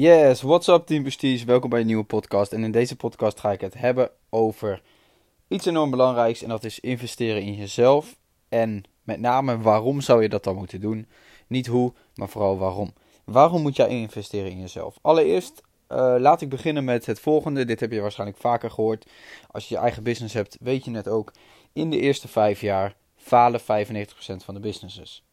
Yes, what's up Team Prestige? Welkom bij een nieuwe podcast. En in deze podcast ga ik het hebben over iets enorm belangrijks. En dat is investeren in jezelf. En met name waarom zou je dat dan moeten doen? Niet hoe, maar vooral waarom. Waarom moet jij investeren in jezelf? Allereerst uh, laat ik beginnen met het volgende. Dit heb je waarschijnlijk vaker gehoord. Als je je eigen business hebt, weet je het ook. In de eerste vijf jaar falen 95% van de businesses.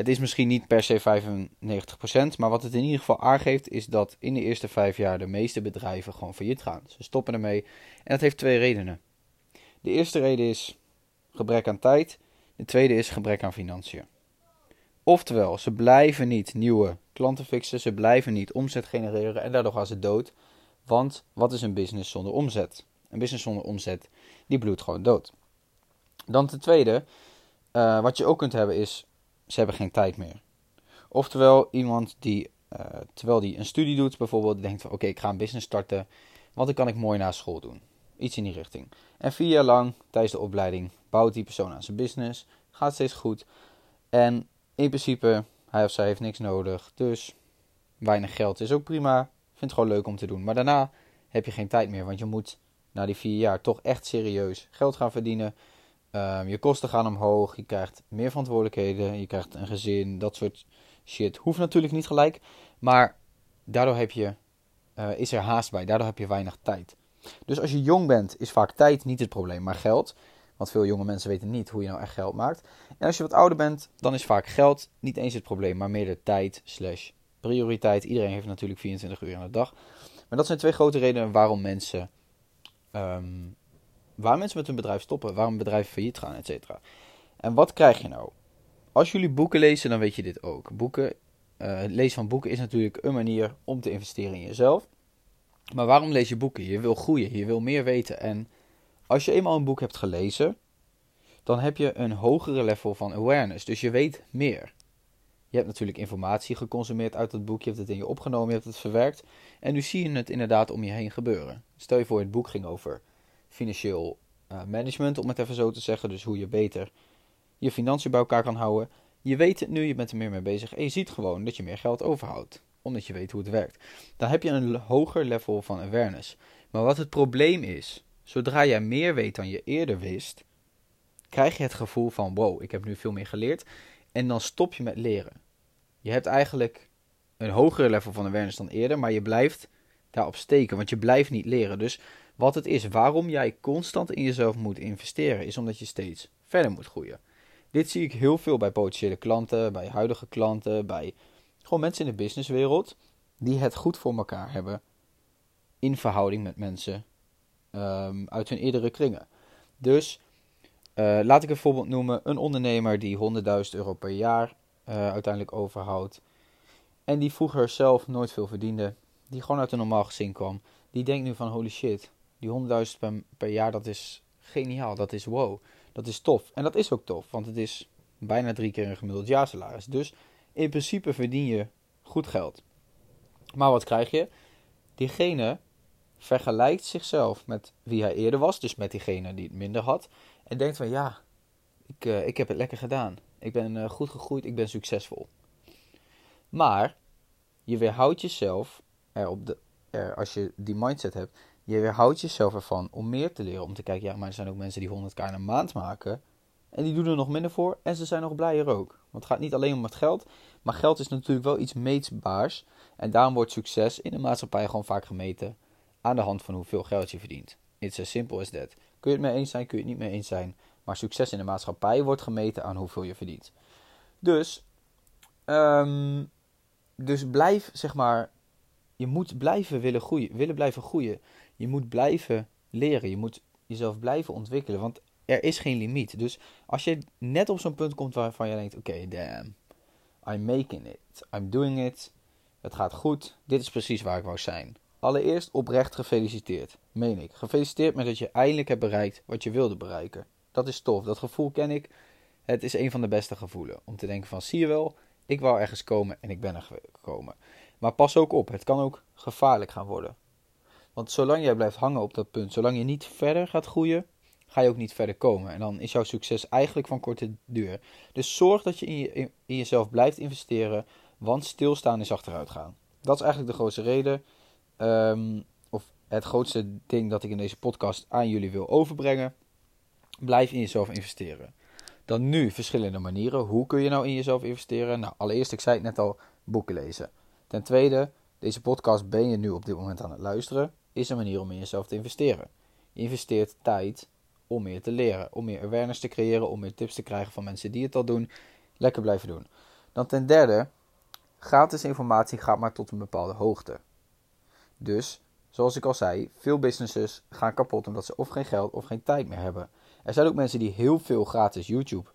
Het is misschien niet per se 95%, maar wat het in ieder geval aangeeft is dat in de eerste vijf jaar de meeste bedrijven gewoon failliet gaan. Ze stoppen ermee en dat heeft twee redenen. De eerste reden is gebrek aan tijd, de tweede is gebrek aan financiën. Oftewel, ze blijven niet nieuwe klanten fixen, ze blijven niet omzet genereren en daardoor gaan ze dood. Want wat is een business zonder omzet? Een business zonder omzet, die bloedt gewoon dood. Dan ten tweede, uh, wat je ook kunt hebben is ze hebben geen tijd meer. Oftewel, iemand die, uh, terwijl die een studie doet, bijvoorbeeld, denkt oké, ik ga een business starten, want dan kan ik mooi na school doen. Iets in die richting. En vier jaar lang, tijdens de opleiding, bouwt die persoon aan zijn business, gaat steeds goed. En in principe, hij of zij heeft niks nodig, dus weinig geld is ook prima. Vindt het gewoon leuk om te doen. Maar daarna heb je geen tijd meer, want je moet na die vier jaar toch echt serieus geld gaan verdienen. Um, je kosten gaan omhoog, je krijgt meer verantwoordelijkheden, je krijgt een gezin, dat soort shit. Hoeft natuurlijk niet gelijk, maar daardoor heb je, uh, is er haast bij, daardoor heb je weinig tijd. Dus als je jong bent, is vaak tijd niet het probleem, maar geld. Want veel jonge mensen weten niet hoe je nou echt geld maakt. En als je wat ouder bent, dan is vaak geld niet eens het probleem, maar meer de tijd slash prioriteit. Iedereen heeft natuurlijk 24 uur aan de dag. Maar dat zijn twee grote redenen waarom mensen um, waar mensen met hun bedrijf stoppen, waarom bedrijven failliet gaan, et cetera. En wat krijg je nou? Als jullie boeken lezen, dan weet je dit ook. Boeken, uh, het lezen van boeken is natuurlijk een manier om te investeren in jezelf. Maar waarom lees je boeken? Je wil groeien, je wil meer weten. En als je eenmaal een boek hebt gelezen, dan heb je een hogere level van awareness. Dus je weet meer. Je hebt natuurlijk informatie geconsumeerd uit het boek, je hebt het in je opgenomen, je hebt het verwerkt. En nu zie je het inderdaad om je heen gebeuren. Stel je voor, het boek ging over financieel uh, management, om het even zo te zeggen. Dus hoe je beter je financiën bij elkaar kan houden. Je weet het nu, je bent er meer mee bezig. En je ziet gewoon dat je meer geld overhoudt. Omdat je weet hoe het werkt. Dan heb je een hoger level van awareness. Maar wat het probleem is, zodra jij meer weet dan je eerder wist, krijg je het gevoel van wow, ik heb nu veel meer geleerd. En dan stop je met leren. Je hebt eigenlijk een hogere level van awareness dan eerder, maar je blijft daarop steken, want je blijft niet leren. Dus wat het is, waarom jij constant in jezelf moet investeren, is omdat je steeds verder moet groeien. Dit zie ik heel veel bij potentiële klanten, bij huidige klanten, bij gewoon mensen in de businesswereld die het goed voor elkaar hebben in verhouding met mensen um, uit hun eerdere kringen. Dus uh, laat ik een voorbeeld noemen: een ondernemer die 100.000 euro per jaar uh, uiteindelijk overhoudt en die vroeger zelf nooit veel verdiende, die gewoon uit een normaal gezin kwam, die denkt nu van holy shit, die 100.000 per, per jaar, dat is geniaal. Dat is wow. Dat is tof. En dat is ook tof, want het is bijna drie keer een gemiddeld jaarsalaris. Dus in principe verdien je goed geld. Maar wat krijg je? Diegene vergelijkt zichzelf met wie hij eerder was, dus met diegene die het minder had. En denkt van ja, ik, uh, ik heb het lekker gedaan. Ik ben uh, goed gegroeid, ik ben succesvol. Maar je weerhoudt jezelf er op de, er, als je die mindset hebt, je weerhoudt jezelf ervan om meer te leren. Om te kijken, ja, maar er zijn ook mensen die 100k in een maand maken. En die doen er nog minder voor. En ze zijn nog blijer ook. Want het gaat niet alleen om het geld. Maar geld is natuurlijk wel iets meetbaars. En daarom wordt succes in de maatschappij gewoon vaak gemeten. Aan de hand van hoeveel geld je verdient. It's as simple as that. Kun je het mee eens zijn, kun je het niet mee eens zijn. Maar succes in de maatschappij wordt gemeten aan hoeveel je verdient. Dus, um, dus blijf zeg maar. Je moet blijven willen groeien. Willen blijven groeien. Je moet blijven leren. Je moet jezelf blijven ontwikkelen. Want er is geen limiet. Dus als je net op zo'n punt komt waarvan je denkt: oké, damn. I'm making it. I'm doing it. Het gaat goed. Dit is precies waar ik wou zijn. Allereerst oprecht gefeliciteerd. Meen ik. Gefeliciteerd met dat je eindelijk hebt bereikt wat je wilde bereiken. Dat is tof. Dat gevoel ken ik. Het is een van de beste gevoelen. Om te denken van zie je wel, ik wou ergens komen en ik ben er gekomen. Maar pas ook op, het kan ook gevaarlijk gaan worden. Want zolang jij blijft hangen op dat punt, zolang je niet verder gaat groeien, ga je ook niet verder komen. En dan is jouw succes eigenlijk van korte duur. Dus zorg dat je in, in jezelf blijft investeren, want stilstaan is achteruit gaan. Dat is eigenlijk de grootste reden. Ehm, of het grootste ding dat ik in deze podcast aan jullie wil overbrengen. Blijf in jezelf investeren. Dan nu verschillende manieren. Hoe kun je nou in jezelf investeren? Nou, allereerst, ik zei het net al, boeken lezen. Ten tweede, deze podcast ben je nu op dit moment aan het luisteren. Is een manier om in jezelf te investeren. Investeert tijd om meer te leren. Om meer awareness te creëren. Om meer tips te krijgen van mensen die het al doen. Lekker blijven doen. Dan ten derde, gratis informatie gaat maar tot een bepaalde hoogte. Dus, zoals ik al zei, veel businesses gaan kapot omdat ze of geen geld of geen tijd meer hebben. Er zijn ook mensen die heel veel gratis YouTube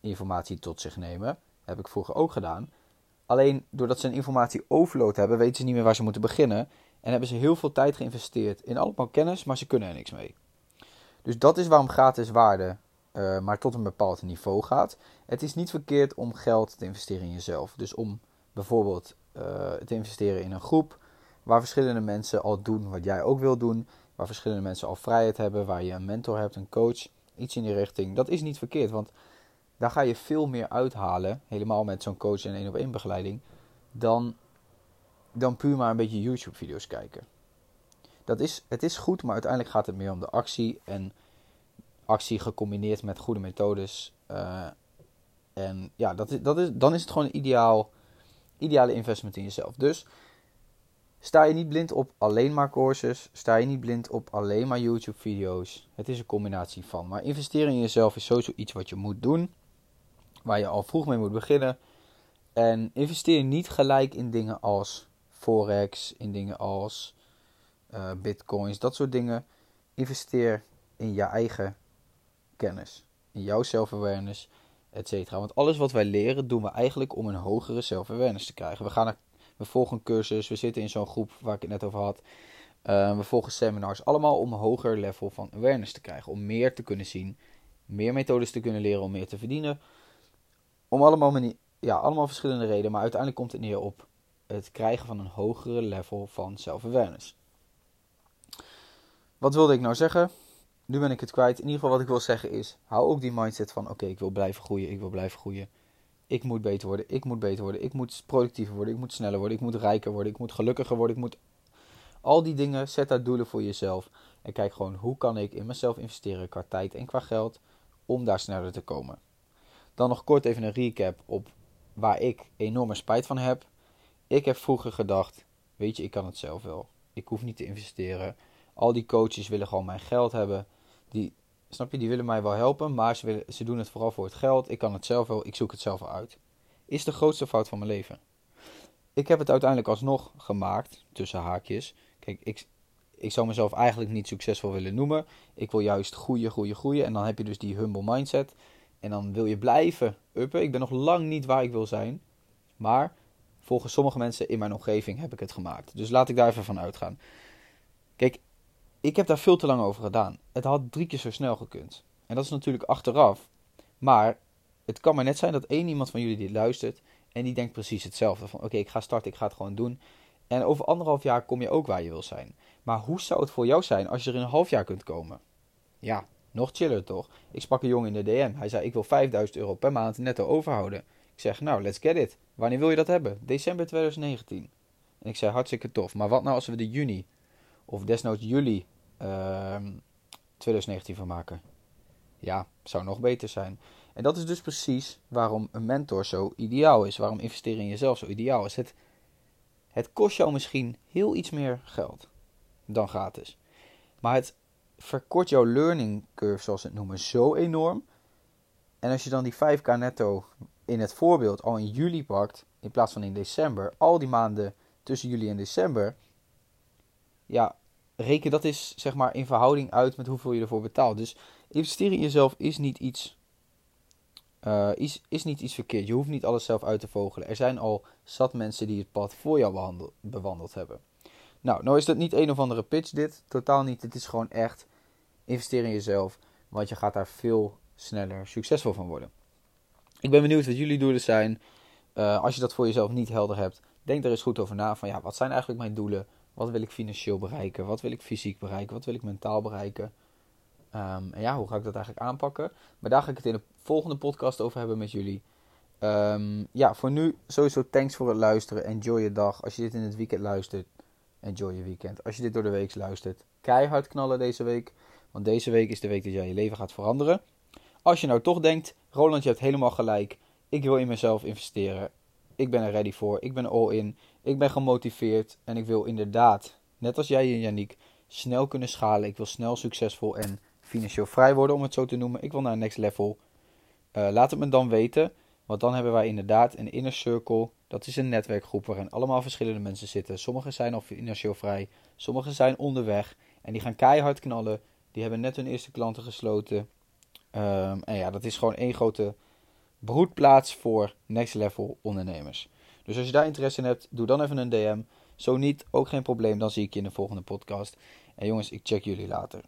informatie tot zich nemen. Heb ik vroeger ook gedaan. Alleen doordat ze een informatie overload hebben, weten ze niet meer waar ze moeten beginnen. En hebben ze heel veel tijd geïnvesteerd in allemaal kennis, maar ze kunnen er niks mee. Dus dat is waarom gratis waarde uh, maar tot een bepaald niveau gaat. Het is niet verkeerd om geld te investeren in jezelf. Dus om bijvoorbeeld uh, te investeren in een groep waar verschillende mensen al doen wat jij ook wil doen. Waar verschillende mensen al vrijheid hebben, waar je een mentor hebt, een coach, iets in die richting. Dat is niet verkeerd, want daar ga je veel meer uithalen, helemaal met zo'n coach en één op één begeleiding, dan, dan puur maar een beetje YouTube video's kijken. Dat is, het is goed, maar uiteindelijk gaat het meer om de actie en actie gecombineerd met goede methodes. Uh, en ja, dat is, dat is, dan is het gewoon een ideaal, ideale investment in jezelf. Dus sta je niet blind op alleen maar courses. Sta je niet blind op alleen maar YouTube video's. Het is een combinatie van. Maar investeren in jezelf is sowieso iets wat je moet doen. Waar je al vroeg mee moet beginnen. En investeer niet gelijk in dingen als Forex, in dingen als uh, bitcoins, dat soort dingen. Investeer in je eigen kennis, in jouw self-awareness, etc. Want alles wat wij leren, doen we eigenlijk om een hogere self-awareness te krijgen. We, gaan we volgen een cursus, we zitten in zo'n groep waar ik het net over had. Uh, we volgen seminars, allemaal om een hoger level van awareness te krijgen. Om meer te kunnen zien, meer methodes te kunnen leren om meer te verdienen. Om allemaal, ja, allemaal verschillende redenen, maar uiteindelijk komt het neer op het krijgen van een hogere level van self-awareness. Wat wilde ik nou zeggen? nu ben ik het kwijt. In ieder geval wat ik wil zeggen is, hou ook die mindset van oké, ik wil blijven groeien, ik wil blijven groeien. Ik moet beter worden, ik moet beter worden, ik moet productiever worden, ik moet sneller worden, ik moet rijker worden, ik moet gelukkiger worden, ik moet... Al die dingen, zet daar doelen voor jezelf. En kijk gewoon, hoe kan ik in mezelf investeren qua tijd en qua geld om daar sneller te komen. Dan nog kort even een recap op waar ik enorme spijt van heb. Ik heb vroeger gedacht, weet je, ik kan het zelf wel. Ik hoef niet te investeren. Al die coaches willen gewoon mijn geld hebben die, snap je, die willen mij wel helpen, maar ze, willen, ze doen het vooral voor het geld. Ik kan het zelf wel, ik zoek het zelf wel uit. Is de grootste fout van mijn leven. Ik heb het uiteindelijk alsnog gemaakt, tussen haakjes. Kijk, ik, ik zou mezelf eigenlijk niet succesvol willen noemen. Ik wil juist groeien, groeien, groeien. En dan heb je dus die humble mindset. En dan wil je blijven uppen. Ik ben nog lang niet waar ik wil zijn. Maar volgens sommige mensen in mijn omgeving heb ik het gemaakt. Dus laat ik daar even van uitgaan. Kijk, ik heb daar veel te lang over gedaan. Het had drie keer zo snel gekund. En dat is natuurlijk achteraf. Maar het kan maar net zijn dat één iemand van jullie die luistert en die denkt precies hetzelfde. Van oké, ik ga starten, ik ga het gewoon doen. En over anderhalf jaar kom je ook waar je wil zijn. Maar hoe zou het voor jou zijn als je er in een half jaar kunt komen? Ja, nog chiller toch? Ik sprak een jongen in de DM. Hij zei: Ik wil 5000 euro per maand netto overhouden. Ik zeg: Nou, let's get it. Wanneer wil je dat hebben? December 2019. En ik zei: Hartstikke tof. Maar wat nou als we de juni of desnoods juli 2019 ehm, van maken. Ja, zou nog beter zijn. En dat is dus precies waarom een mentor zo ideaal is. Waarom investeren in jezelf zo ideaal is. Het, het kost jou misschien heel iets meer geld dan gratis. Maar het verkort jouw learning curve, zoals ze het noemen, zo enorm. En als je dan die 5k netto in het voorbeeld al in juli pakt, in plaats van in december, al die maanden tussen juli en december, ja, reken dat is zeg maar in verhouding uit met hoeveel je ervoor betaalt. Dus investeren in jezelf is niet iets, uh, is, is niet iets verkeerd. Je hoeft niet alles zelf uit te vogelen. Er zijn al zat mensen die het pad voor jou bewandeld hebben. Nou, nou is dat niet een of andere pitch dit. Totaal niet. Het is gewoon echt investeren in jezelf. Want je gaat daar veel sneller succesvol van worden. Ik ben benieuwd wat jullie doelen zijn. Uh, als je dat voor jezelf niet helder hebt, denk daar eens goed over na. Van ja, wat zijn eigenlijk mijn doelen? Wat wil ik financieel bereiken? Wat wil ik fysiek bereiken? Wat wil ik mentaal bereiken? Um, en ja, hoe ga ik dat eigenlijk aanpakken? Maar daar ga ik het in de volgende podcast over hebben met jullie. Ehm, ja, voor nu sowieso thanks voor het luisteren. Enjoy je dag. Als je dit in het weekend luistert, enjoy je weekend. Als je dit door de week luistert, keihard knallen deze week. Want deze week is de week dat jij je leven gaat veranderen. Als je nou toch denkt, Roland, je hebt helemaal gelijk. Ik wil in mezelf investeren. Ik ben er ready voor. Ik ben all in. Ik ben gemotiveerd. En ik wil inderdaad, net als jij en Yannick, snel kunnen schalen. Ik wil snel succesvol en financieel vrij worden, om het zo te noemen. Ik wil naar een next level. Uh, laat het me dan weten. Want dan hebben wij inderdaad een inner circle. Dat is een netwerkgroep waarin allemaal verschillende mensen zitten. Sommigen zijn al financieel vrij. Sommigen zijn onderweg. En die gaan keihard knallen. Die hebben net hun eerste klanten gesloten. Um, en ja, dat is gewoon één grote broedplaats voor next level ondernemers. Dus als je daar interesse in hebt, doe dan even een DM. Zo niet, ook geen probleem. Dan zie ik je in de volgende podcast. En jongens, ik check jullie later.